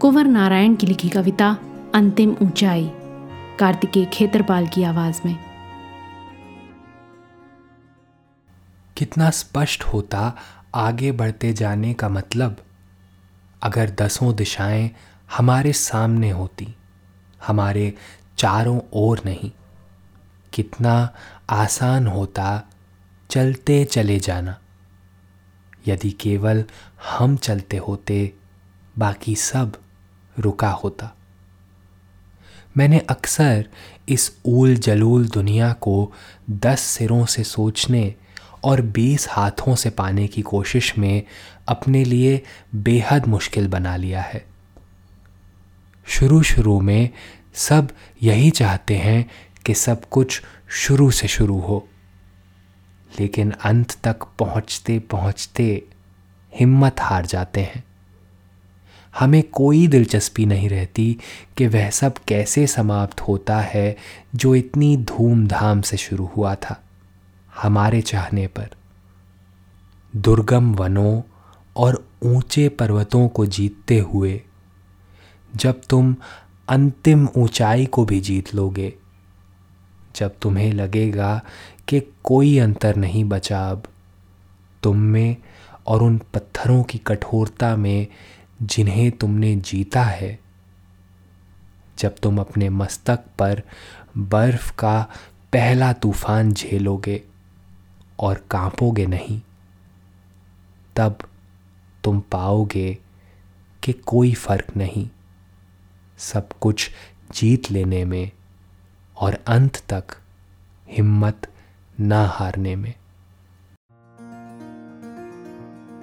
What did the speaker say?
कुंवर नारायण की लिखी कविता अंतिम ऊंचाई, कार्तिकेय खेतरपाल की आवाज़ में। कितना स्पष्ट होता आगे बढ़ते जाने का मतलब। अगर दसों दिशाएँ हमारे सामने होती, हमारे चारों ओर नहीं, कितना आसान होता चलते चले जाना। यदि केवल हम चलते होते, बाकी सब रुका होता। मैंने अक्सर इस ऊल जलूल दुनिया को दस सिरों से सोचने और बीस हाथों से पाने की कोशिश में अपने लिए बेहद मुश्किल बना लिया है। शुरू शुरू में सब यही चाहते हैं कि सब कुछ शुरू से शुरू हो। लेकिन अंत तक पहुँचते पहुँचते हिम्मत हार जाते हैं। हमें कोई दिलचस्पी नहीं रहती कि वह सब कैसे समाप्त होता है जो इतनी धूमधाम से शुरू हुआ था हमारे चाहने पर। दुर्गम वनों और ऊँचे पर्वतों को जीतते हुए, जब तुम अंतिम ऊंचाई को भी जीत लोगे, जब तुम्हें लगेगा कि कोई अंतर नहीं बचा अब, तुम में और उन पत्थरों की कठोरता में जिन्हें तुमने जीता है। जब तुम अपने मस्तक पर बर्फ़ का पहला तूफ़ान झेलोगे और कांपोगे नहीं, तब तुम पाओगे कि कोई फ़र्क नहीं। सब कुछ जीत लेने में और अंत तक हिम्मत ना हारने में।